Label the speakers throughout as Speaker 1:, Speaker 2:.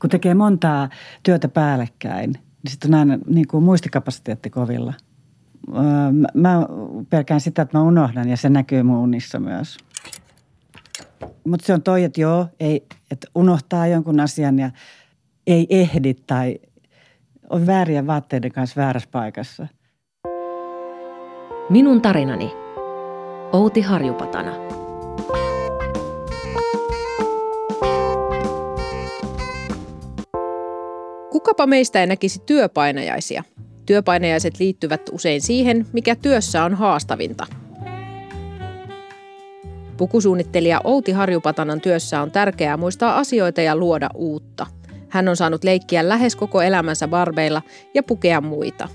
Speaker 1: kun tekee montaa työtä päällekkäin, niin sitten on aina niin kuin muistikapasiteetti kovilla. Öö, mä pelkään sitä, että mä unohdan ja se näkyy mun unissa myös. Mutta se on toi, että joo, ei, että unohtaa jonkun asian ja ei ehdi tai on vääriä vaatteiden kanssa väärässä paikassa.
Speaker 2: Minun tarinani. Outi Harjupatana.
Speaker 3: Kukapa meistä ei näkisi työpainajaisia? Työpainajaiset liittyvät usein siihen, mikä työssä on haastavinta. Pukusuunnittelija Outi Harjupatanan työssä on tärkeää muistaa asioita ja luoda uutta. Hän on saanut leikkiä lähes koko elämänsä barbeilla ja pukea muita.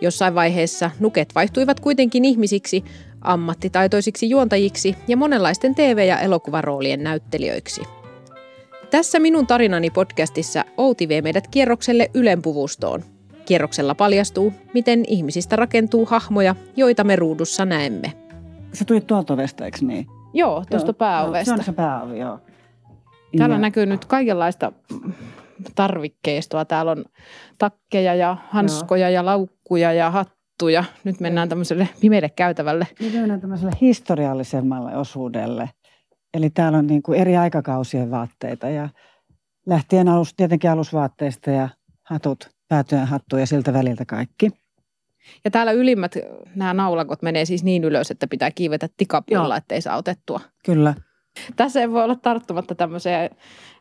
Speaker 3: Jossain vaiheessa nuket vaihtuivat kuitenkin ihmisiksi, ammattitaitoisiksi juontajiksi ja monenlaisten TV- ja elokuvaroolien näyttelijöiksi – tässä minun tarinani podcastissa Outi vie meidät kierrokselle Ylenpuvustoon. Kierroksella paljastuu, miten ihmisistä rakentuu hahmoja, joita me ruudussa näemme.
Speaker 1: Se tuli tuolta ovesta, eikö niin?
Speaker 3: Joo, tuosta pääovesta.
Speaker 1: Se on se pääovi, joo.
Speaker 3: Täällä ja. näkyy nyt kaikenlaista tarvikkeistoa. Täällä on takkeja ja hanskoja joo. ja laukkuja ja hattuja. Nyt mennään tämmöiselle pimeälle käytävälle.
Speaker 1: Nyt mennään tämmöiselle historiallisemmalle osuudelle – Eli täällä on niin kuin eri aikakausien vaatteita ja lähtien alus, tietenkin alusvaatteista ja hatut, päätyön hattu ja siltä väliltä kaikki.
Speaker 3: Ja täällä ylimmät nämä naulakot menee siis niin ylös, että pitää kiivetä tikapuolella, ettei saa otettua.
Speaker 1: Kyllä.
Speaker 3: Tässä ei voi olla tarttumatta tämmöiseen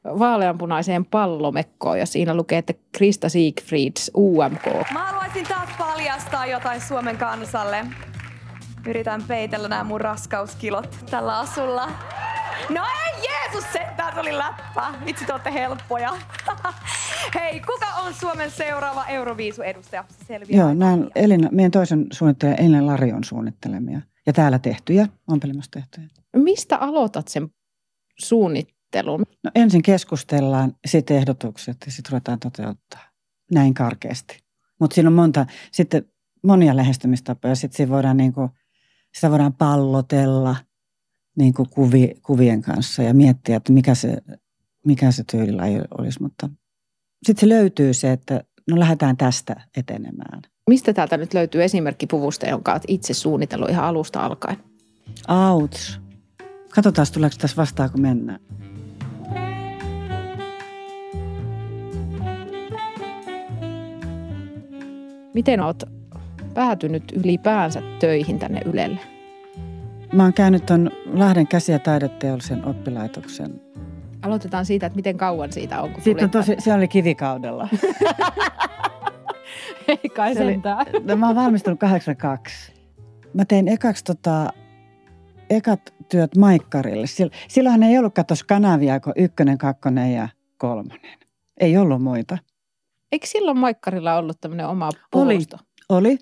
Speaker 3: vaaleanpunaiseen pallomekkoon ja siinä lukee, että Krista Siegfrieds UMK.
Speaker 4: Mä haluaisin taas paljastaa jotain Suomen kansalle. Yritän peitellä nämä mun raskauskilot tällä asulla. No ei Jeesus sentään, se oli läppä. Vitsi, te olette helppoja. Hei, kuka on Suomen seuraava Euroviisu-edustaja?
Speaker 1: Selviää Joo, nämä on Elina, meidän toisen suunnittelija Elina Larion suunnittelemia. Ja täällä tehtyjä, ompelimassa tehtyjä.
Speaker 3: Mistä aloitat sen suunnittelun?
Speaker 1: No ensin keskustellaan, sitten ehdotukset ja sitten ruvetaan toteuttaa. Näin karkeasti. Mutta siinä on monta, sitten monia lähestymistapoja. Sitten siinä voidaan niin kuin, sitä voidaan pallotella – niin kuin kuvi, kuvien kanssa ja miettiä, että mikä se, mikä se tyylilaji olisi. Mutta sitten se löytyy se, että no lähdetään tästä etenemään.
Speaker 3: Mistä täältä nyt löytyy esimerkki puvusta, jonka olet itse suunnitellut ihan alusta alkaen?
Speaker 1: Auts. Katsotaan, tuleeko tässä vastaan, kun mennään.
Speaker 3: Miten olet päätynyt ylipäänsä töihin tänne Ylelle?
Speaker 1: Mä oon käynyt tuon Lahden käsi- ja taideteollisen oppilaitoksen.
Speaker 3: Aloitetaan siitä, että miten kauan siitä on, kun
Speaker 1: Siitä on tosi, se oli kivikaudella.
Speaker 3: Ei kai se sentään.
Speaker 1: Oli, no, mä oon valmistunut 82. Mä tein ekaksi tota, ekat työt Maikkarille. Silloinhan ei ollut katos kanavia kuin ykkönen, kakkonen ja kolmonen. Ei ollut muita.
Speaker 3: Eikö silloin Maikkarilla ollut tämmöinen oma puolusto?
Speaker 1: Oli, oli.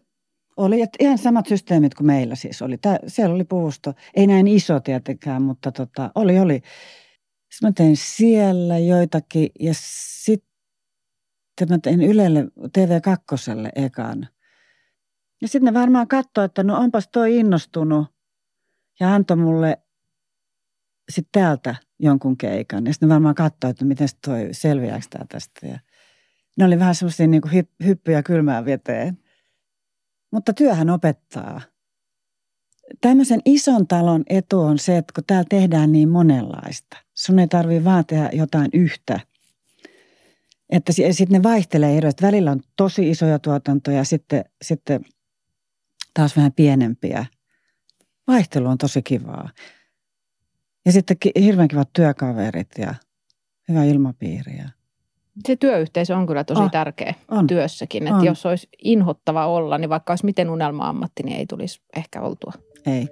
Speaker 1: Oli, että ihan samat systeemit kuin meillä siis oli. Tää, siellä oli puvusto, ei näin iso tietenkään, mutta tota, oli, oli. Sitten mä tein siellä joitakin ja sitten mä tein Ylelle TV2 ekan. Ja sitten ne varmaan katsoi, että no onpas toi innostunut ja antoi mulle sitten täältä jonkun keikan. Ja sitten ne varmaan katsoi, että miten toi selviääkö tää tästä. Ja ne oli vähän semmoisia niin hyppyjä kylmään veteen. Mutta työhän opettaa. Tämmöisen ison talon etu on se, että kun täällä tehdään niin monenlaista. Sun ei tarvitse vaan tehdä jotain yhtä. Että sitten ne vaihtelee eri. Välillä on tosi isoja tuotantoja ja sitten, sitten taas vähän pienempiä. Vaihtelu on tosi kivaa. Ja sitten hirveän kivat työkaverit ja hyvä ilmapiiri. Ja
Speaker 3: se työyhteisö on kyllä tosi oh, tärkeä on, työssäkin. Että jos olisi inhottava olla, niin vaikka olisi miten unelma-ammatti, niin ei tulisi ehkä oltua.
Speaker 1: Ei.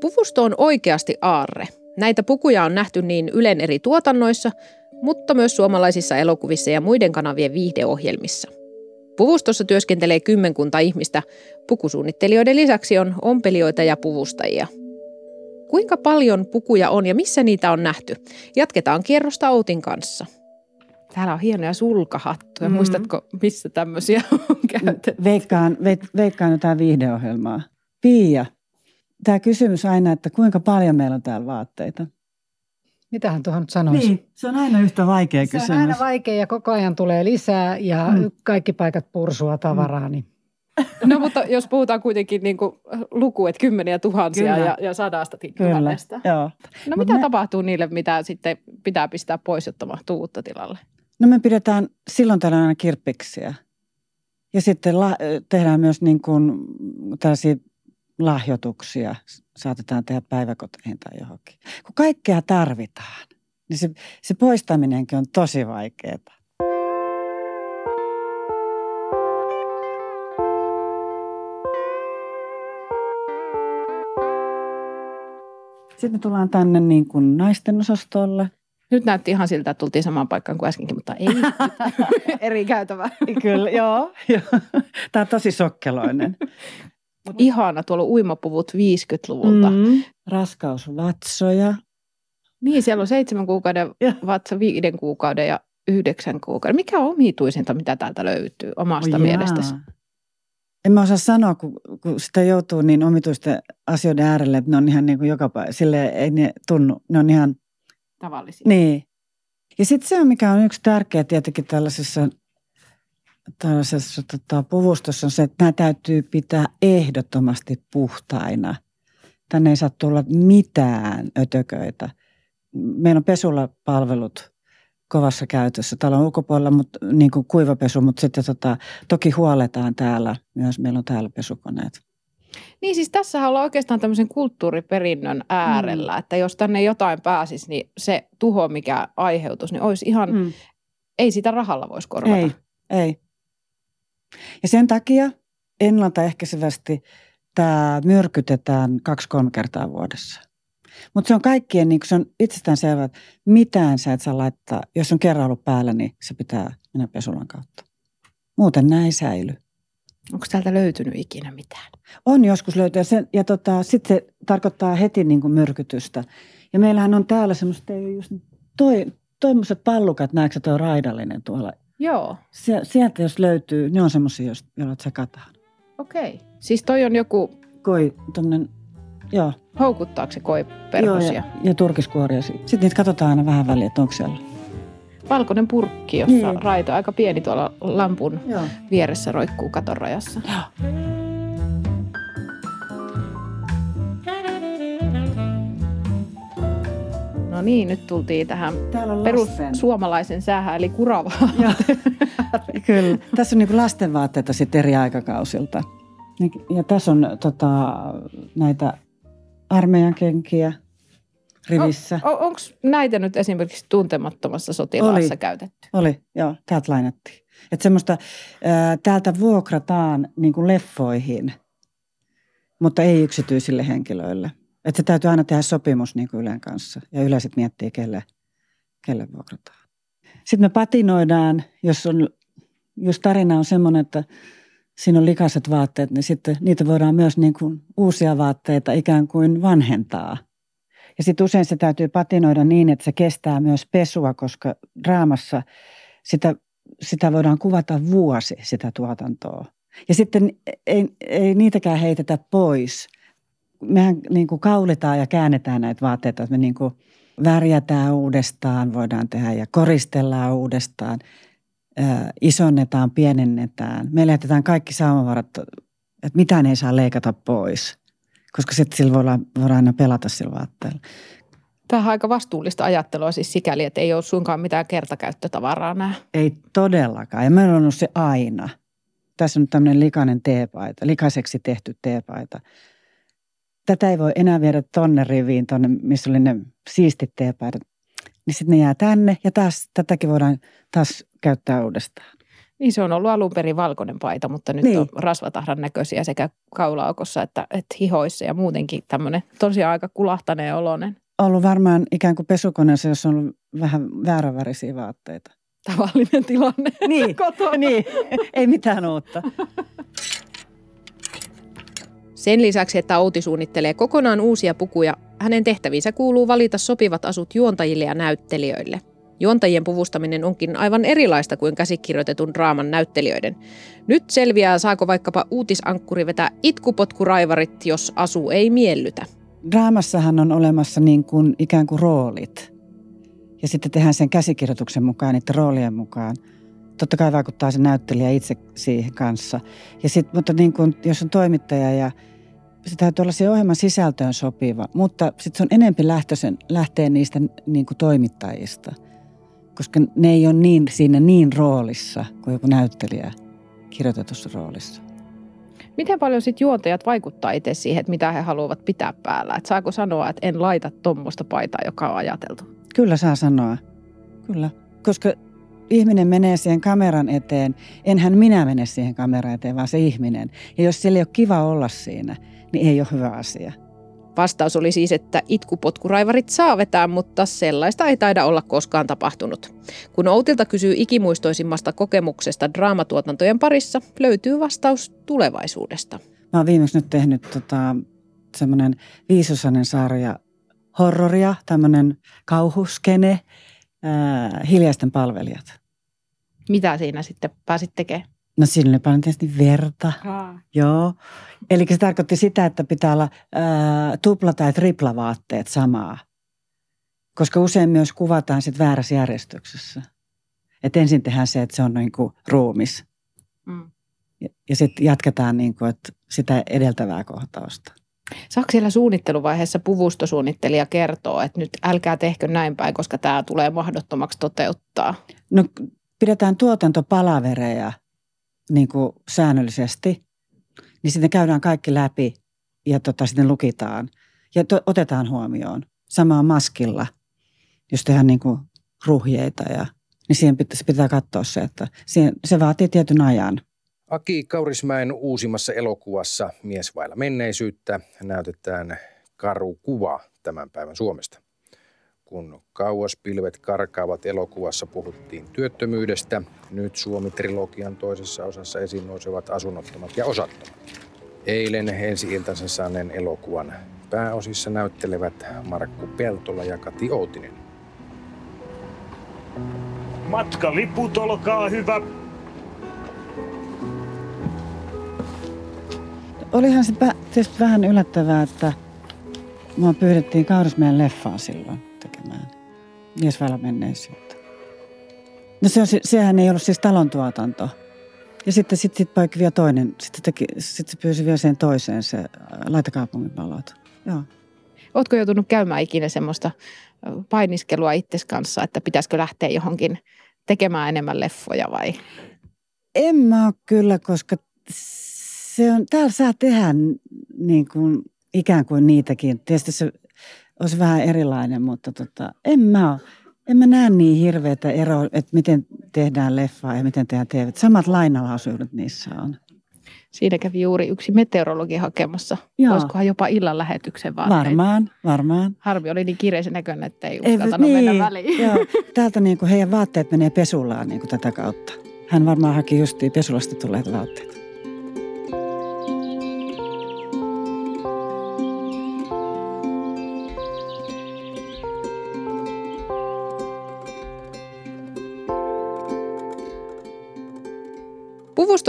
Speaker 3: Puvusto on oikeasti aarre. Näitä pukuja on nähty niin Ylen eri tuotannoissa, mutta myös suomalaisissa elokuvissa ja muiden kanavien viihdeohjelmissa. Puvustossa työskentelee kymmenkunta ihmistä. Pukusuunnittelijoiden lisäksi on ompelijoita ja puvustajia – Kuinka paljon pukuja on ja missä niitä on nähty? Jatketaan kierrosta Outin kanssa. Täällä on hienoja sulkahattuja. Mm. Muistatko, missä tämmöisiä on käytetty?
Speaker 1: Veikkaan, ve, veikkaan jotain viihdeohjelmaa. Pia, tämä kysymys aina, että kuinka paljon meillä on täällä vaatteita?
Speaker 5: Mitähän tuohon nyt sanoisi?
Speaker 1: Niin, se on aina yhtä vaikea
Speaker 5: Se
Speaker 1: kysymys.
Speaker 5: on aina vaikea ja koko ajan tulee lisää ja
Speaker 1: Mm.
Speaker 5: kaikki paikat pursua tavaraa. Niin.
Speaker 3: No mutta jos puhutaan kuitenkin niin kuin luku, että kymmeniä tuhansia
Speaker 1: Kyllä.
Speaker 3: ja, ja sadasta tuhannesta.
Speaker 1: joo.
Speaker 3: No
Speaker 1: Mut
Speaker 3: mitä
Speaker 1: me-
Speaker 3: tapahtuu niille, mitä sitten pitää pistää pois, jotta mahtuu uutta tilalle?
Speaker 1: No me pidetään silloin tällöin aina kirppiksiä. Ja sitten la- tehdään myös niin kuin tällaisia lahjoituksia. Saatetaan tehdä päiväkoteihin tai johonkin. Kun kaikkea tarvitaan, niin se, se poistaminenkin on tosi vaikeaa. Sitten me tullaan tänne niin kuin naisten osastolle.
Speaker 3: Nyt näytti ihan siltä, että tultiin samaan paikkaan kuin äskenkin, mutta ei. Eri käytävä.
Speaker 1: Kyllä, joo. Tämä on tosi sokkeloinen.
Speaker 3: Ihana, tuolla uimapuvut 50-luvulta. Mm.
Speaker 1: Mm. Raskausvatsoja.
Speaker 3: Niin, siellä on seitsemän kuukauden
Speaker 1: Joo.
Speaker 3: vatsa, viiden kuukauden ja yhdeksän kuukauden. Mikä on omituisinta, mitä täältä löytyy omasta
Speaker 1: Oi
Speaker 3: mielestäsi?
Speaker 1: jaa. En mä osaa sanoa, kun, kun sitä joutuu niin omituisten asioiden äärelle, että ne on ihan niin kuin joka päivä. Sille ei ne tunnu. Ne on ihan,
Speaker 3: Tavallisia.
Speaker 1: niin. Ja sitten se, mikä on yksi tärkeä tietenkin tällaisessa, tällaisessa tota, puvustossa, on se, että nämä täytyy pitää ehdottomasti puhtaina. Tänne ei saa tulla mitään ötököitä. Meillä on pesulla palvelut kovassa käytössä talon ulkopuolella, mutta niin kuin kuivapesu, mutta sitten tota, toki huoletaan täällä myös. Meillä on täällä pesukoneet.
Speaker 3: Niin siis tässä ollaan oikeastaan tämmöisen kulttuuriperinnön äärellä, mm. että jos tänne jotain pääsisi, niin se tuho, mikä aiheutuisi, niin olisi ihan, mm. ei sitä rahalla voisi korvata.
Speaker 1: Ei, ei. Ja sen takia ennaltaehkäisevästi tämä myrkytetään kaksi-kolme kertaa vuodessa. Mutta se on kaikkien, niin se on itsestään selvää, että mitään sä et saa laittaa. Jos on kerran ollut päällä, niin se pitää mennä pesulan kautta. Muuten näin säily.
Speaker 3: Onko täältä löytynyt ikinä mitään?
Speaker 1: On joskus löytyy. Ja, sen, ja tota, sitten se tarkoittaa heti niin kuin myrkytystä. Ja meillähän on täällä semmoista, just toi, toimmoiset pallukat, näetkö toi raidallinen tuolla.
Speaker 3: Joo,
Speaker 1: Sie, sieltä jos löytyy, ne on semmoisia, joilla tsekataan.
Speaker 3: okei. Okay. Siis toi on joku,
Speaker 1: Koi, tommonen, joo.
Speaker 3: houkuttaako se
Speaker 1: joo
Speaker 3: koiperhosia?
Speaker 1: ja, ja turkiskuoria. Sitten niitä katsotaan aina vähän väliä, että onko siellä.
Speaker 3: Valkoinen purkki, jossa niin.
Speaker 1: Niin.
Speaker 3: raito aika pieni tuolla lampun
Speaker 1: Joo.
Speaker 3: vieressä roikkuu katon rajassa.
Speaker 1: Joo.
Speaker 3: No niin, nyt tultiin tähän
Speaker 1: Täällä on
Speaker 3: perus
Speaker 1: lasten.
Speaker 3: suomalaisen säähän, eli kuravaa.
Speaker 1: Joo. Kyllä. Tässä on niin lastenvaatteita sitten eri aikakausilta. Ja tässä on tota, näitä armeijan kenkiä rivissä.
Speaker 3: On, Onko näitä nyt esimerkiksi tuntemattomassa sotilaassa
Speaker 1: Oli.
Speaker 3: käytetty?
Speaker 1: Oli, joo, täältä lainattiin. Että semmoista, ää, täältä vuokrataan niin kuin leffoihin, mutta ei yksityisille henkilöille. Että se täytyy aina tehdä sopimus niin kuin Ylen kanssa. Ja Yle sitten miettii, kelle, kelle vuokrataan. Sitten me patinoidaan, jos, on, jos tarina on semmoinen, että siinä on likaiset vaatteet, niin sitten niitä voidaan myös niin kuin uusia vaatteita ikään kuin vanhentaa. Ja sitten usein se täytyy patinoida niin, että se kestää myös pesua, koska draamassa sitä, sitä voidaan kuvata vuosi, sitä tuotantoa. Ja sitten ei, ei niitäkään heitetä pois. Mehän niin kuin kaulitaan ja käännetään näitä vaatteita, että me niin kuin värjätään uudestaan, voidaan tehdä ja koristellaan uudestaan, isonnetaan, pienennetään. Me jätetään kaikki saamavarat, että mitään ei saa leikata pois, koska sitten sillä voidaan, voidaan aina pelata sillä vaatteella.
Speaker 3: Tämä on aika vastuullista ajattelua siis sikäli, että ei ole suinkaan mitään kertakäyttötavaraa nämä.
Speaker 1: Ei todellakaan. Ja meillä on ollut se aina. Tässä on nyt tämmöinen likainen teepaita, likaiseksi tehty teepaita. Tätä ei voi enää viedä tonne riviin, tonne, missä oli ne siistit teepaidat. Niin sitten ne jää tänne ja taas tätäkin voidaan taas käyttää uudestaan.
Speaker 3: Niin se on ollut alun perin valkoinen paita, mutta nyt niin. On rasvatahran näköisiä sekä kaulaaukossa että, että hihoissa ja muutenkin tämmöinen tosiaan aika kulahtaneen oloinen
Speaker 1: Ollut varmaan ikään kuin pesukoneessa, jos on ollut vähän vääränvärisiä vaatteita.
Speaker 3: tavallinen tilanne
Speaker 1: Niin,
Speaker 3: kotona.
Speaker 1: niin. ei mitään uutta.
Speaker 3: Sen lisäksi, että Outi suunnittelee kokonaan uusia pukuja, hänen tehtäviinsä kuuluu valita sopivat asut juontajille ja näyttelijöille. Juontajien puvustaminen onkin aivan erilaista kuin käsikirjoitetun draaman näyttelijöiden. Nyt selviää, saako vaikkapa uutisankkuri vetää itkupotkuraivarit, jos asu ei miellytä.
Speaker 1: Draamassahan on olemassa niin kuin ikään kuin roolit. ja sitten tehdään sen käsikirjoituksen mukaan, niiden roolien mukaan. Totta kai vaikuttaa se näyttelijä itse siihen kanssa. Ja sit, mutta niin kun, jos on toimittaja ja se täytyy olla se ohjelman sisältöön sopiva, mutta sitten se on enempi lähtöisen, lähtee niistä niin kuin toimittajista, koska ne ei ole niin, siinä niin roolissa kuin joku näyttelijä kirjoitetussa roolissa.
Speaker 3: Miten paljon sitten juontajat vaikuttaa itse siihen, että mitä he haluavat pitää päällä? Et saako sanoa, että en laita tuommoista paitaa, joka on ajateltu?
Speaker 1: Kyllä saa sanoa. Kyllä. Koska ihminen menee siihen kameran eteen, enhän minä mene siihen kameran eteen, vaan se ihminen. Ja jos siellä ei ole kiva olla siinä, niin ei ole hyvä asia.
Speaker 3: Vastaus oli siis, että itkupotkuraivarit saa vetää, mutta sellaista ei taida olla koskaan tapahtunut. Kun Outilta kysyy ikimuistoisimmasta kokemuksesta draamatuotantojen parissa, löytyy vastaus tulevaisuudesta.
Speaker 1: Mä oon viimeksi nyt tehnyt tota, semmoinen viisosainen sarja horroria, tämmöinen kauhuskene, ää, hiljaisten palvelijat.
Speaker 3: Mitä siinä sitten pääsit tekemään?
Speaker 1: No oli paljon tietysti verta.
Speaker 3: Aa.
Speaker 1: Joo. Eli se tarkoitti sitä, että pitää olla ää, tupla- tai triplavaatteet samaa. Koska usein myös kuvataan sitten väärässä järjestyksessä. Et ensin tehdään se, että se on niin kuin ruumis.
Speaker 3: Mm.
Speaker 1: Ja, ja sitten jatketaan niin kuin, että sitä edeltävää kohtausta.
Speaker 3: Saako siellä suunnitteluvaiheessa puvustosuunnittelija kertoa, että nyt älkää tehkö näin päin, koska tämä tulee mahdottomaksi toteuttaa?
Speaker 1: No pidetään tuotantopalavereja niin kuin säännöllisesti, niin sitten käydään kaikki läpi ja tota, sitten lukitaan ja to, otetaan huomioon. Sama on maskilla, jos tehdään niin kuin ruhjeita ja niin siihen pitää, pitää katsoa se, että siihen, se vaatii tietyn ajan.
Speaker 6: Aki Kaurismäen uusimmassa elokuvassa Mies vailla menneisyyttä näytetään karu kuva tämän päivän Suomesta. Kun kauas pilvet karkaavat elokuvassa puhuttiin työttömyydestä, nyt Suomi-trilogian toisessa osassa esiin nousevat asunnottomat ja osattomat. Eilen ensi iltansa saaneen elokuvan pääosissa näyttelevät Markku Peltola ja Kati Outinen.
Speaker 7: Matkaliput, olkaa hyvä.
Speaker 1: Olihan se tietysti vähän yllättävää, että mua pyydettiin Kaurismäen leffaa silloin tekemään. Mies vailla menneisyyttä. No se on, se- sehän ei ollut siis talon tuotanto. Ja sitten sit, sit poikki vielä toinen. Sitten, teki, sitten se pyysi vielä sen toiseen, se ää, Laitakaupungin valot. Joo.
Speaker 3: Oletko joutunut käymään ikinä semmoista ö, painiskelua itses kanssa, että pitäisikö lähteä johonkin tekemään enemmän leffoja vai?
Speaker 1: En mä ole kyllä, koska se on, täällä saa tehdä niin kuin, ikään kuin niitäkin. Tietysti se olisi vähän erilainen, mutta tota, en mä ole. En mä näe niin hirveätä eroa, että miten tehdään leffaa ja miten tehdään TV. Samat lainalaisuudet niissä on.
Speaker 3: Siinä kävi juuri yksi meteorologi hakemassa.
Speaker 1: Joo.
Speaker 3: Olisikohan jopa illan lähetyksen vaatteita?
Speaker 1: Varmaan, varmaan.
Speaker 3: Harmi oli niin kiireisen näköinen, että ei
Speaker 1: Ei,
Speaker 3: uskaltanut niin, mennä väliin.
Speaker 1: Joo, täältä niin kuin heidän vaatteet menee pesulaan niin kuin tätä kautta. Hän varmaan haki justiin pesulasta tulleet vaatteet.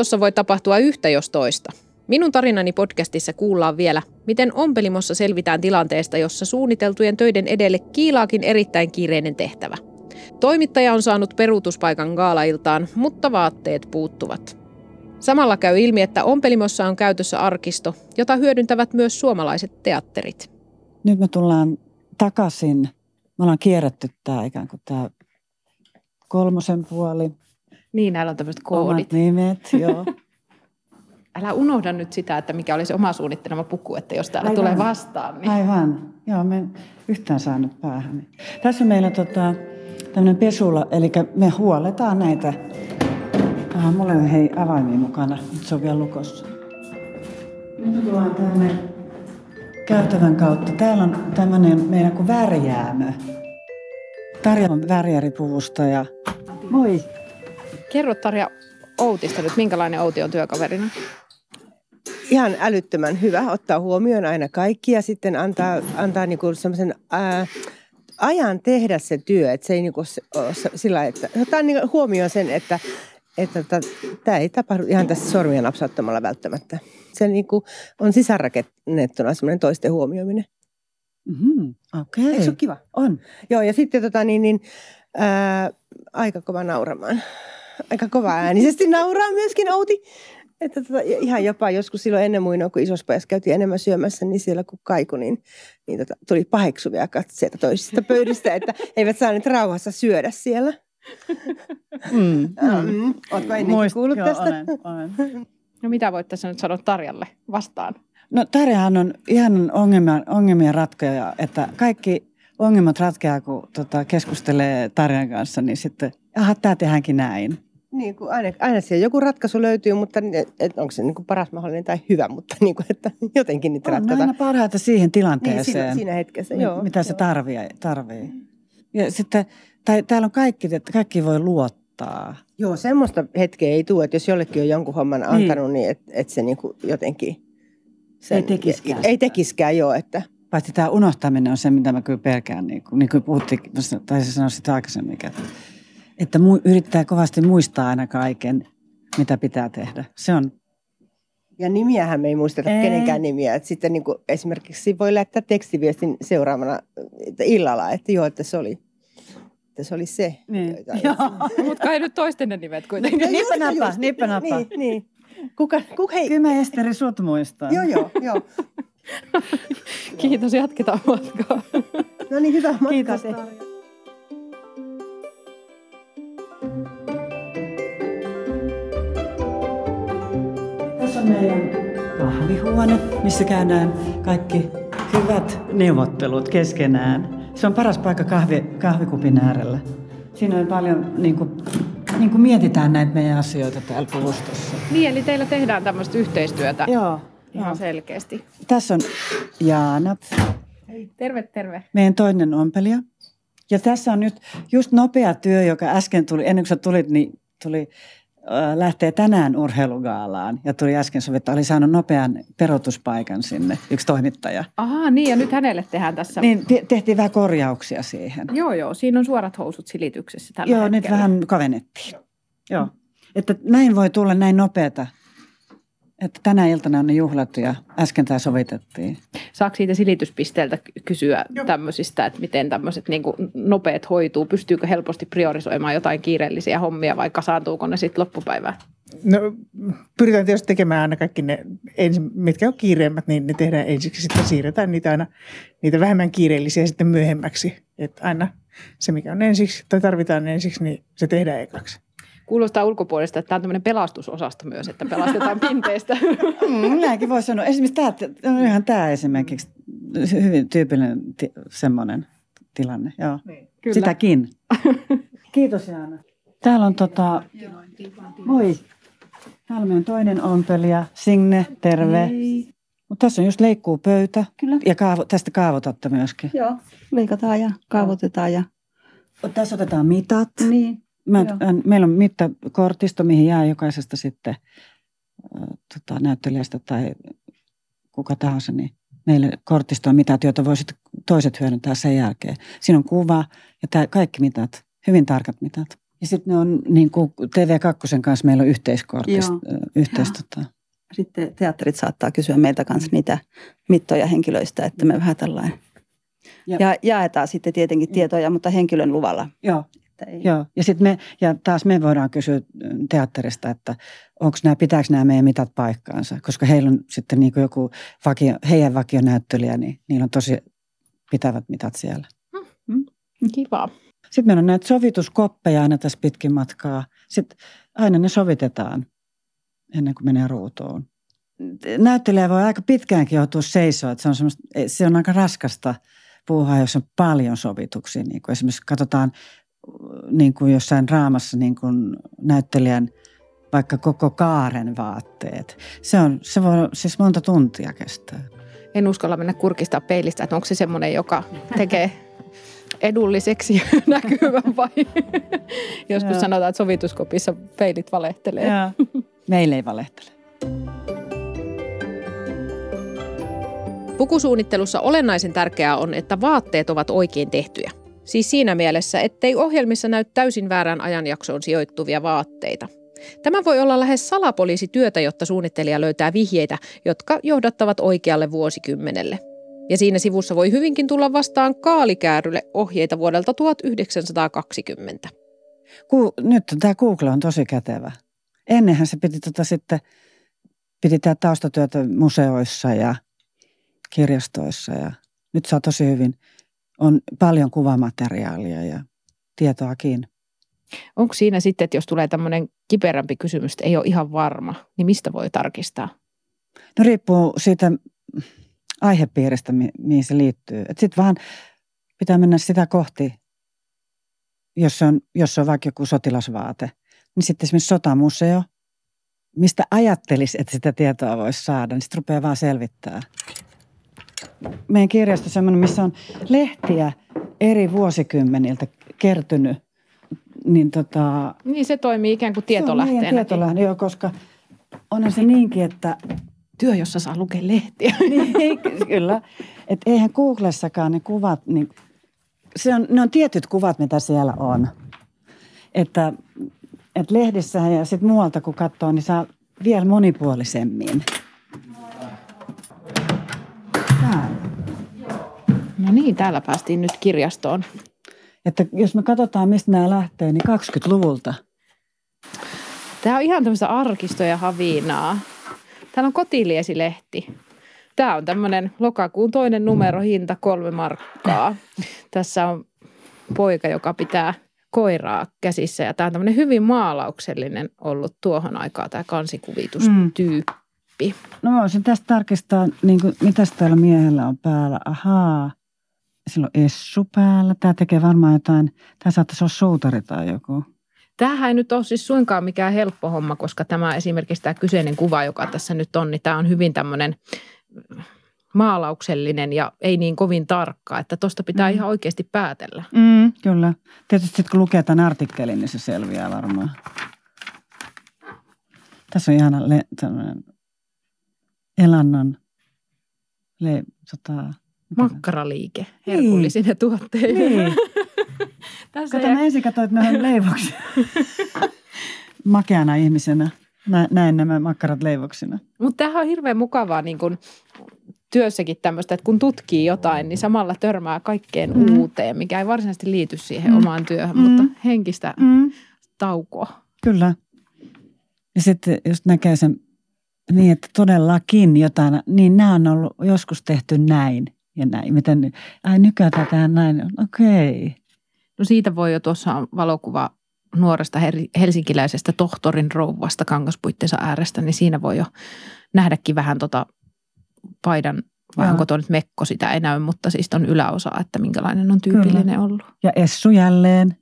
Speaker 3: Puvustossa voi tapahtua yhtä jos toista. Minun tarinani podcastissa kuullaan vielä, miten ompelimossa selvitään tilanteesta, jossa suunniteltujen töiden edelle kiilaakin erittäin kiireinen tehtävä. Toimittaja on saanut peruutuspaikan gaalailtaan, mutta vaatteet puuttuvat. Samalla käy ilmi, että ompelimossa on käytössä arkisto, jota hyödyntävät myös suomalaiset teatterit.
Speaker 1: Nyt me tullaan takaisin. Me ollaan kierretty tämä ikään kuin tämä kolmosen puoli.
Speaker 3: Niin, näillä on tämmöiset koodit.
Speaker 1: Omat nimet, joo.
Speaker 3: Älä unohda nyt sitä, että mikä oli se oma suunnittelema puku, että jos täällä
Speaker 1: Aivan.
Speaker 3: tulee vastaan. Niin...
Speaker 1: Aivan. Joo, me yhtään saanut päähän. Tässä on meillä tota, tämmöinen pesula, eli me huoletaan näitä. Aha, mulla on hei avaimia mukana, mutta se on vielä lukossa. Nyt tullaan tänne käytävän kautta. Täällä on tämmöinen meidän kuin värjäämö. Tarja on värjäripuvusta ja... Moi!
Speaker 3: Kerro Tarja Outista nyt, minkälainen Outi on työkaverina?
Speaker 8: ihan älyttömän hyvä ottaa huomioon aina kaikki ja sitten antaa, antaa niinku semmoisen ää, ajan tehdä se työ. Että se ei niinku oo se- sillä että ottaa niinku huomioon sen, että että tämä ei tapahdu ihan tässä sormien napsauttamalla välttämättä. Se niinku on sisäänrakennettuna semmoinen toisten huomioiminen.
Speaker 1: Mm-hmm. Okei.
Speaker 8: Eikö se ole kiva?
Speaker 1: On.
Speaker 8: Joo, ja sitten tota, niin, niin, ää, aika kova nauramaan. Aika kova äänisesti nauraa myöskin Outi. Että tota, ihan jopa joskus silloin ennen muinoa, kun isospajassa käytiin enemmän syömässä, niin siellä kun kaiku, niin, niin tota, tuli paheksuvia katseita toisista pöydistä, että eivät saaneet rauhassa syödä siellä.
Speaker 1: Mm.
Speaker 8: Mm. Oletko ennenkin
Speaker 1: Muist-
Speaker 8: kuullut
Speaker 1: joo,
Speaker 8: tästä?
Speaker 1: Olen, olen.
Speaker 3: No mitä voit tässä nyt sanoa Tarjalle vastaan?
Speaker 1: No Tarjahan on ihan ongelmia, ongelmien ratkoja, että kaikki ongelmat ratkeaa, kun tota, keskustelee Tarjan kanssa, niin sitten, aha, tämä tehdäänkin näin.
Speaker 8: Niin kuin aina, aina siellä joku ratkaisu löytyy, mutta et, onko se niin kuin paras mahdollinen tai hyvä, mutta niin kuin, että jotenkin niitä
Speaker 1: On
Speaker 8: ratkaistaan.
Speaker 1: aina parhaita siihen
Speaker 8: Niin,
Speaker 1: tilanteeseen,
Speaker 8: siinä, siinä hetkessä,
Speaker 1: mi-
Speaker 8: joo.
Speaker 1: mitä se
Speaker 8: joo.
Speaker 1: tarvii. tarvii. Ja sitten, tai, täällä on kaikki, että kaikki voi luottaa.
Speaker 8: Joo, semmoista hetkeä ei tule, että jos jollekin on jonkun homman antanut, niin että et se niinku jotenkin...
Speaker 1: Ei tekiskään
Speaker 8: Ei
Speaker 1: sitä.
Speaker 8: tekiskään, joo, että...
Speaker 1: Paitsi tämä unohtaminen on se, mitä mä kyllä pelkään, niin kuin, niin kuin puhuttiin, tai se sanoi sitä aikaisemmin, että, että mu, yrittää kovasti muistaa aina kaiken, mitä pitää tehdä. Se on,
Speaker 8: Ja nimiähän me ei muisteta
Speaker 1: Ei.
Speaker 8: kenenkään nimiä. Et sitten niinku esimerkiksi voi lähettää tekstiviestin seuraavana että illalla, että joo, että se oli, että se, oli se.
Speaker 1: Niin.
Speaker 3: Mutta ei nyt toistenne nimet kuitenkin.
Speaker 8: No
Speaker 1: nappa, nippa nappa.
Speaker 8: Niin, niin. Kuka, kuka, hei.
Speaker 1: kyllä mä Esteri sut muistan.
Speaker 8: Joo, joo, joo.
Speaker 3: Kiitos, jatketaan matkaa.
Speaker 8: No niin, hyvää matkaa
Speaker 1: Kiitos.
Speaker 8: teille.
Speaker 1: Meidän kahvihuone, missä käydään kaikki hyvät neuvottelut keskenään. Se on paras paikka kahvi, kahvikupin äärellä. Siinä on paljon, niin kuin, niin kuin mietitään näitä meidän asioita täällä puvustossa.
Speaker 3: Niin, eli teillä tehdään tämmöistä yhteistyötä
Speaker 1: Joo.
Speaker 3: ihan
Speaker 1: joo.
Speaker 3: selkeästi.
Speaker 1: Tässä on Jaana,
Speaker 3: Terve, terve.
Speaker 1: meidän toinen ompelija. Ja tässä on nyt just nopea työ, joka äsken tuli, ennen kuin sä tulit, niin tuli, lähtee tänään urheilugaalaan. Ja tuli äsken sovittu, oli saanut nopean peruutuspaikan sinne, yksi toimittaja.
Speaker 3: Ahaa, niin ja nyt hänelle tehdään tässä.
Speaker 1: Niin te- tehtiin vähän korjauksia siihen.
Speaker 3: Joo, joo, siinä on suorat housut silityksessä tällä
Speaker 1: Joo, nyt
Speaker 3: hetkellä.
Speaker 1: vähän kavennettiin. Joo. Että näin voi tulla näin nopeata. Että tänä iltana on ne juhlattu ja äsken tämä sovitettiin.
Speaker 3: Saako siitä silityspisteeltä ky- kysyä tämmöisistä, että miten tämmöiset niin nopeat hoituu? Pystyykö helposti priorisoimaan jotain kiireellisiä hommia vai kasaantuuko ne sitten loppupäivään?
Speaker 9: No, pyritään tietysti tekemään aina kaikki ne, ensin, mitkä on kiireimmät, niin ne tehdään ensiksi. Sitten siirretään niitä aina, niitä vähemmän kiireellisiä sitten myöhemmäksi. Että aina se, mikä on ensiksi tai tarvitaan ensiksi, niin se tehdään ekaksi.
Speaker 3: Kuulostaa ulkopuolesta, että tämä on tämmöinen pelastusosasto myös, että pelastetaan pinteistä.
Speaker 1: Mm, näinkin voi sanoa. Esimerkiksi tämä, on ihan tämä esimerkiksi hyvin tyypillinen ti- semmoinen tilanne. Joo.
Speaker 3: Kyllä.
Speaker 1: Sitäkin. Kiitos Jaana. Täällä on tota, moi. Täällä on toinen ompelija, Signe, terve. Mutta tässä on just leikkuu pöytä.
Speaker 10: Kyllä.
Speaker 1: Ja kaavo, tästä kaavoitatte myöskin.
Speaker 10: Joo, leikataan ja kaavoitetaan ja
Speaker 1: Tässä otetaan mitat.
Speaker 10: niin.
Speaker 1: Mä,
Speaker 10: Joo.
Speaker 1: meillä on mittakortisto, mihin jää jokaisesta sitten äh, tota, näyttelijästä tai kuka tahansa, niin meille kortisto on mitat, joita voi sitten toiset hyödyntää sen jälkeen. Siinä on kuva ja tää, kaikki mitat, hyvin tarkat mitat. Ja sitten ne on niin kuin TV2 kanssa meillä on yhteiskortisto.
Speaker 10: Joo.
Speaker 1: Yhteis, tota,
Speaker 10: Sitten teatterit saattaa kysyä meiltä kanssa niitä mittoja henkilöistä, että me vähän tällainen.
Speaker 1: Ja-
Speaker 10: Ja jaetaan sitten tietenkin tietoja, mutta henkilön luvalla.
Speaker 1: joo,
Speaker 10: Että ei.
Speaker 1: Joo, ja sitten me, ja taas me voidaan kysyä mm, teatterista, että onko nämä, pitääkö nämä meidän mitat paikkaansa, koska heillä on sitten niin kuin joku vakio, heidän vakionäyttelijä, niin niillä on tosi pitävät mitat siellä.
Speaker 3: Kiva.
Speaker 1: Sitten meillä on näitä sovituskoppeja aina tässä pitkin matkaa. Sitten aina ne sovitetaan ennen kuin menee ruutuun. Näyttelijä voi aika pitkäänkin joutua seisoa, että se on, se on aika raskasta puuhaa, jos on paljon sovituksia. Niin kuin esimerkiksi katsotaan niin kuin jossain draamassa niin kuin näyttelijän vaikka koko kaaren vaatteet. Se, on, se voi siis monta tuntia kestää.
Speaker 3: En uskalla mennä kurkistaa peilistä, että onko se semmoinen, joka tekee edulliseksi näkyvän vai joskus
Speaker 1: Joo.
Speaker 3: sanotaan, että sovituskopissa peilit valehtelee.
Speaker 1: Ja. Meillä ei valehtele.
Speaker 3: Pukusuunnittelussa olennaisen tärkeää on, että vaatteet ovat oikein tehtyjä. Siis siinä mielessä, ettei ohjelmissa näy täysin väärään ajanjaksoon sijoittuvia vaatteita. Tämä voi olla lähes salapoliisityötä, jotta suunnittelija löytää vihjeitä, jotka johdattavat oikealle vuosikymmenelle. Ja siinä sivussa voi hyvinkin tulla vastaan kaalikäärylle ohjeita vuodelta 1920.
Speaker 1: Ku, nyt tämä Google on tosi kätevä. Ennenhän se piti tota sitten, piti tehdä taustatyötä museoissa ja kirjastoissa ja nyt saa tosi hyvin. On paljon kuvamateriaalia ja tietoakin.
Speaker 3: Onko siinä sitten, että jos tulee tämmöinen kiperämpi kysymys, että ei ole ihan varma, niin mistä voi tarkistaa?
Speaker 1: No riippuu siitä aihepiiristä, mihin se liittyy. Sitten vaan pitää mennä sitä kohti, jos on, jos on vaikka joku sotilasvaate. Niin sitten esimerkiksi sotamuseo, mistä ajattelisi, että sitä tietoa voisi saada, niin sitten rupeaa vaan selvittää. Meidän kirjasto on sellainen, missä on lehtiä eri vuosikymmeniltä kertynyt. Niin, tota,
Speaker 3: niin se toimii ikään kuin tietolähteenä.
Speaker 1: Se on tietolähde, joo, koska onhan se niinkin, että
Speaker 3: työ, jossa saa lukea lehtiä.
Speaker 1: niin, kyllä. Että eihän Googlessakaan ne kuvat, niin se on, ne on tietyt kuvat, mitä siellä on. Että, että lehdissä ja sitten muualta kun katsoo, niin saa vielä monipuolisemmin.
Speaker 3: No niin, täällä päästiin nyt kirjastoon.
Speaker 1: Että jos me katsotaan, mistä nämä lähtee, niin 20-luvulta.
Speaker 3: Tämä on ihan tämmöistä arkistoja havinaa. Täällä on kotiliesilehti. Tämä on tämmöinen lokakuun toinen numero, hinta kolme markkaa. Tässä on poika, joka pitää koiraa käsissä ja tämä on tämmöinen hyvin maalauksellinen ollut tuohon aikaan tämä kansikuvitustyyppi. Mm.
Speaker 1: No voisin tästä tarkistaa, niin kuin, mitä täällä miehellä on päällä. Ahaa, sillä on essu päällä. Tämä tekee varmaan jotain, tämä saattaisi olla suutari tai joku.
Speaker 3: Tämähän ei nyt ole siis suinkaan mikään helppo homma, koska tämä esimerkiksi tämä kyseinen kuva, joka tässä nyt on, niin tämä on hyvin tämmöinen maalauksellinen ja ei niin kovin tarkka, että tuosta pitää mm. ihan oikeasti päätellä.
Speaker 1: Mm, kyllä. Tietysti sitten kun lukee tämän artikkelin, niin se selviää varmaan. Tässä on ihana le, elannon le, tota,
Speaker 3: Makkaraliike herkullisine niin. tuotteille. Niin.
Speaker 1: Tässä Kato, mä ensin katsoin, että ne on leivoksia. Makeana ihmisenä näen nämä makkarat leivoksina.
Speaker 3: Mutta tämähän on hirveän mukavaa niin kun työssäkin tämmöistä, että kun tutkii jotain, niin samalla törmää kaikkeen mm. uuteen, mikä ei varsinaisesti liity siihen mm. omaan työhön, mm. mutta henkistä mm. taukoa.
Speaker 1: Kyllä. Ja sitten jos näkee sen niin, että todellakin jotain, niin nämä on ollut joskus tehty näin ja näin. Miten, ai nykyään tätä näin, okei. Okay.
Speaker 3: No siitä voi jo tuossa valokuva nuoresta helsinkiläisestä tohtorin rouvasta kangaspuitteensa äärestä, niin siinä voi jo nähdäkin vähän tota paidan, vai Joo. onko tuo nyt mekko, sitä ei näy, mutta siis on yläosa, että minkälainen on tyypillinen Kyllä. ollut.
Speaker 1: Ja Essu jälleen.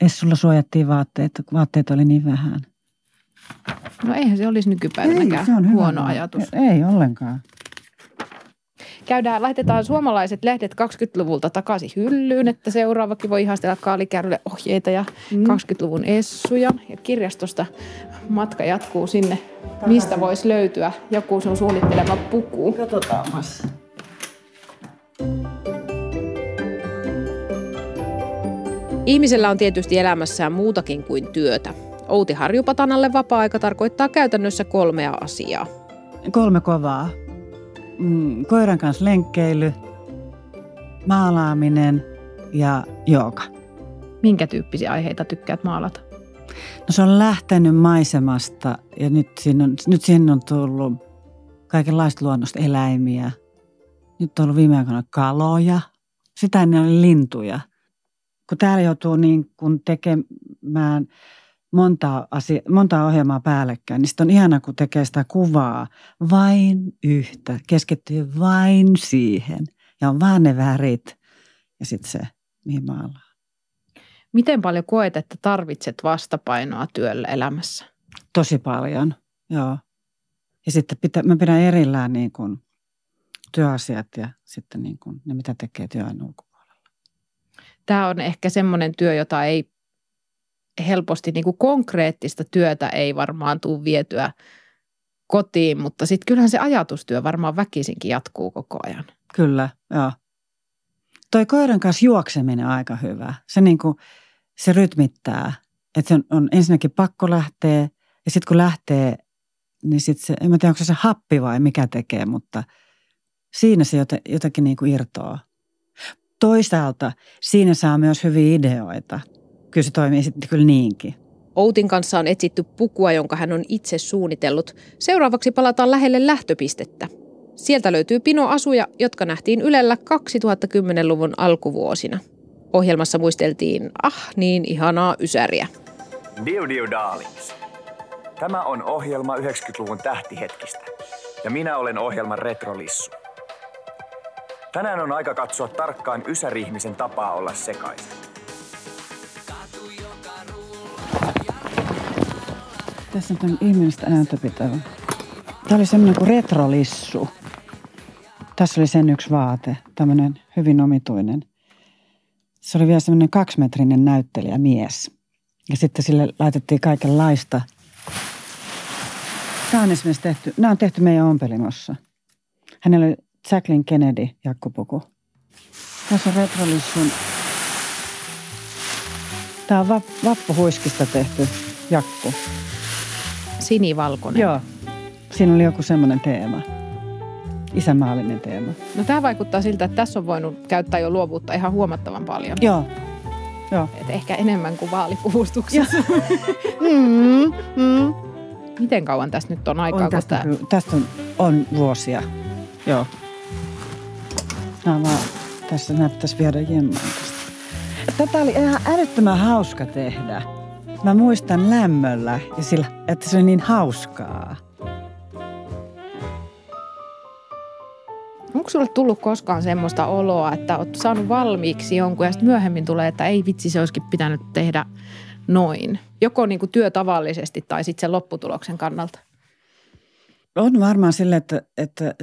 Speaker 1: Essulla suojattiin vaatteet, vaatteet oli niin vähän.
Speaker 3: No eihän se olisi nykypäivänäkään ei, se on huono hyvä. ajatus.
Speaker 1: Ei ollenkaan.
Speaker 3: Käydään, laitetaan suomalaiset lehdet 20-luvulta takaisin hyllyyn, että seuraavakin voi ihastella kaalikärrylle ohjeita ja mm. 20-luvun essuja. Ja kirjastosta matka jatkuu sinne, mistä voisi löytyä joku sun suunnittelema puku.
Speaker 1: Katsotaanpas.
Speaker 3: Ihmisellä on tietysti elämässään muutakin kuin työtä. Outi Harjupatanalle vapaa-aika tarkoittaa käytännössä kolmea asiaa.
Speaker 1: Kolme kovaa mm, koiran kanssa lenkkeily, maalaaminen ja jooga.
Speaker 3: Minkä tyyppisiä aiheita tykkäät maalata?
Speaker 1: No se on lähtenyt maisemasta ja nyt siinä on, nyt siinä on tullut kaikenlaista luonnosta eläimiä. Nyt on ollut viime aikoina kaloja. Sitä ennen oli lintuja. Kun täällä joutuu niin kun tekemään monta, asia, monta ohjelmaa päällekkäin, niin sitten on ihana, kun tekee sitä kuvaa vain yhtä, keskittyy vain siihen ja on vaan ne värit ja sitten se, mihin maalaa.
Speaker 3: Miten paljon koet, että tarvitset vastapainoa työlle elämässä?
Speaker 1: Tosi paljon, joo. Ja sitten pitä, mä pidän erillään niin kuin työasiat ja sitten niin kuin ne, mitä tekee työn ulkopuolella.
Speaker 3: Tämä on ehkä semmoinen työ, jota ei helposti niin kuin konkreettista työtä ei varmaan tule vietyä kotiin, mutta sitten kyllähän se ajatustyö varmaan väkisinkin jatkuu koko ajan.
Speaker 1: Kyllä, joo. Toi koiran kanssa juokseminen on aika hyvä. Se, niin kuin, se rytmittää. Että se on, on ensinnäkin pakko lähteä ja sitten kun lähtee, niin sitten se, en mä tiedä onko se happi vai mikä tekee, mutta Siinä se jotakin niin kuin irtoaa. Toisaalta siinä saa myös hyviä ideoita. Kyllä se toimii sitten kyllä niinkin.
Speaker 3: Outin kanssa on etsitty pukua, jonka hän on itse suunnitellut. Seuraavaksi palataan lähelle lähtöpistettä. Sieltä löytyy pino asuja, jotka nähtiin Ylellä 2010-luvun alkuvuosina. Ohjelmassa muisteltiin, ah niin ihanaa ysäriä.
Speaker 11: Dear Dear Darlings. Tämä on ohjelma 90-luvun tähtihetkistä. Ja minä olen ohjelman retrolissu. Tänään on aika katsoa tarkkaan ysärihmisen tapaa olla sekaisin.
Speaker 1: Tässä on ihmistä näyttöpitävä. Tämä oli semmoinen kuin retrolissu. Tässä oli sen yksi vaate, tämmöinen hyvin omituinen. Se oli vielä semmoinen kaksimetrinen näyttelijämies. Ja sitten sille laitettiin kaikenlaista. Tämä on esimerkiksi tehty, nämä on tehty meidän ompelimossa. Hänellä oli Jacqueline Kennedy jakkupuku. Tässä on retrolissun. Tämä on vappuhuiskista tehty jakku.
Speaker 3: Sinivalkoinen.
Speaker 1: Joo. Siinä oli joku semmoinen teema. Isämaallinen teema.
Speaker 3: No tämä vaikuttaa siltä, että tässä on voinut käyttää jo luovuutta ihan huomattavan paljon.
Speaker 1: Joo. Joo.
Speaker 3: Et ehkä enemmän kuin vaalipuvustuksessa.
Speaker 1: mm, mm.
Speaker 3: Miten kauan tästä nyt on aikaa?
Speaker 1: On tästä,
Speaker 3: tämä...
Speaker 1: tästä on, on vuosia. Joo. Nämä vaan, tässä näyttäisi viedä jemmaan Tätä oli ihan älyttömän hauska tehdä. Mä muistan lämmöllä ja sillä, että se oli niin hauskaa.
Speaker 3: Onko sulle tullut koskaan semmoista oloa, että oot saanut valmiiksi jonkun ja sitten myöhemmin tulee, että ei vitsi, se olisikin pitänyt tehdä noin? Joko niin kuin työtavallisesti tai sitten sen lopputuloksen kannalta?
Speaker 1: On varmaan sille, että, että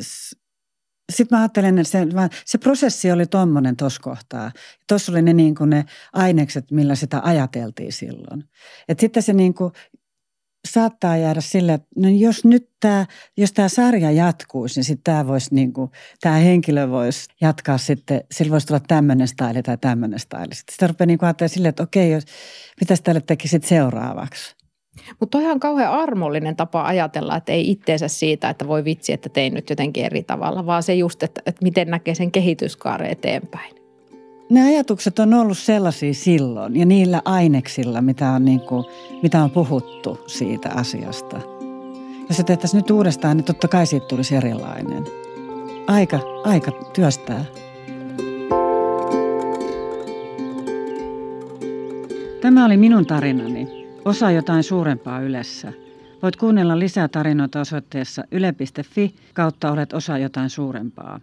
Speaker 1: sitten mä ajattelen, että se, se prosessi oli tuommoinen tuossa kohtaa. Tuossa oli ne, niin kuin ne ainekset, millä sitä ajateltiin silloin. Et sitten se niin kuin saattaa jäädä sille, että no jos nyt tämä, jos tämä sarja jatkuisi, niin sitten tämä voisi niin kuin, tämä henkilö voisi jatkaa sitten, sillä voisi tulla tämmöinen style tai tämmöinen style. Sitten sitä rupeaa niin kuin ajattelemaan silleen, että okei, jos, mitäs tälle tekisit seuraavaksi?
Speaker 3: Mutta on kauhean armollinen tapa ajatella, että ei itteensä siitä, että voi vitsi, että tein nyt jotenkin eri tavalla, vaan se just, että, että miten näkee sen kehityskaaren eteenpäin.
Speaker 1: Ne ajatukset on ollut sellaisia silloin ja niillä aineksilla, mitä on, niin kuin, mitä on puhuttu siitä asiasta. Jos se tehtäisiin nyt uudestaan, niin totta kai siitä tulisi erilainen. Aika, aika työstää. Tämä oli minun tarinani. Osa jotain suurempaa Ylessä. Voit kuunnella lisää tarinoita osoitteessa yle.fi kautta olet osa jotain suurempaa.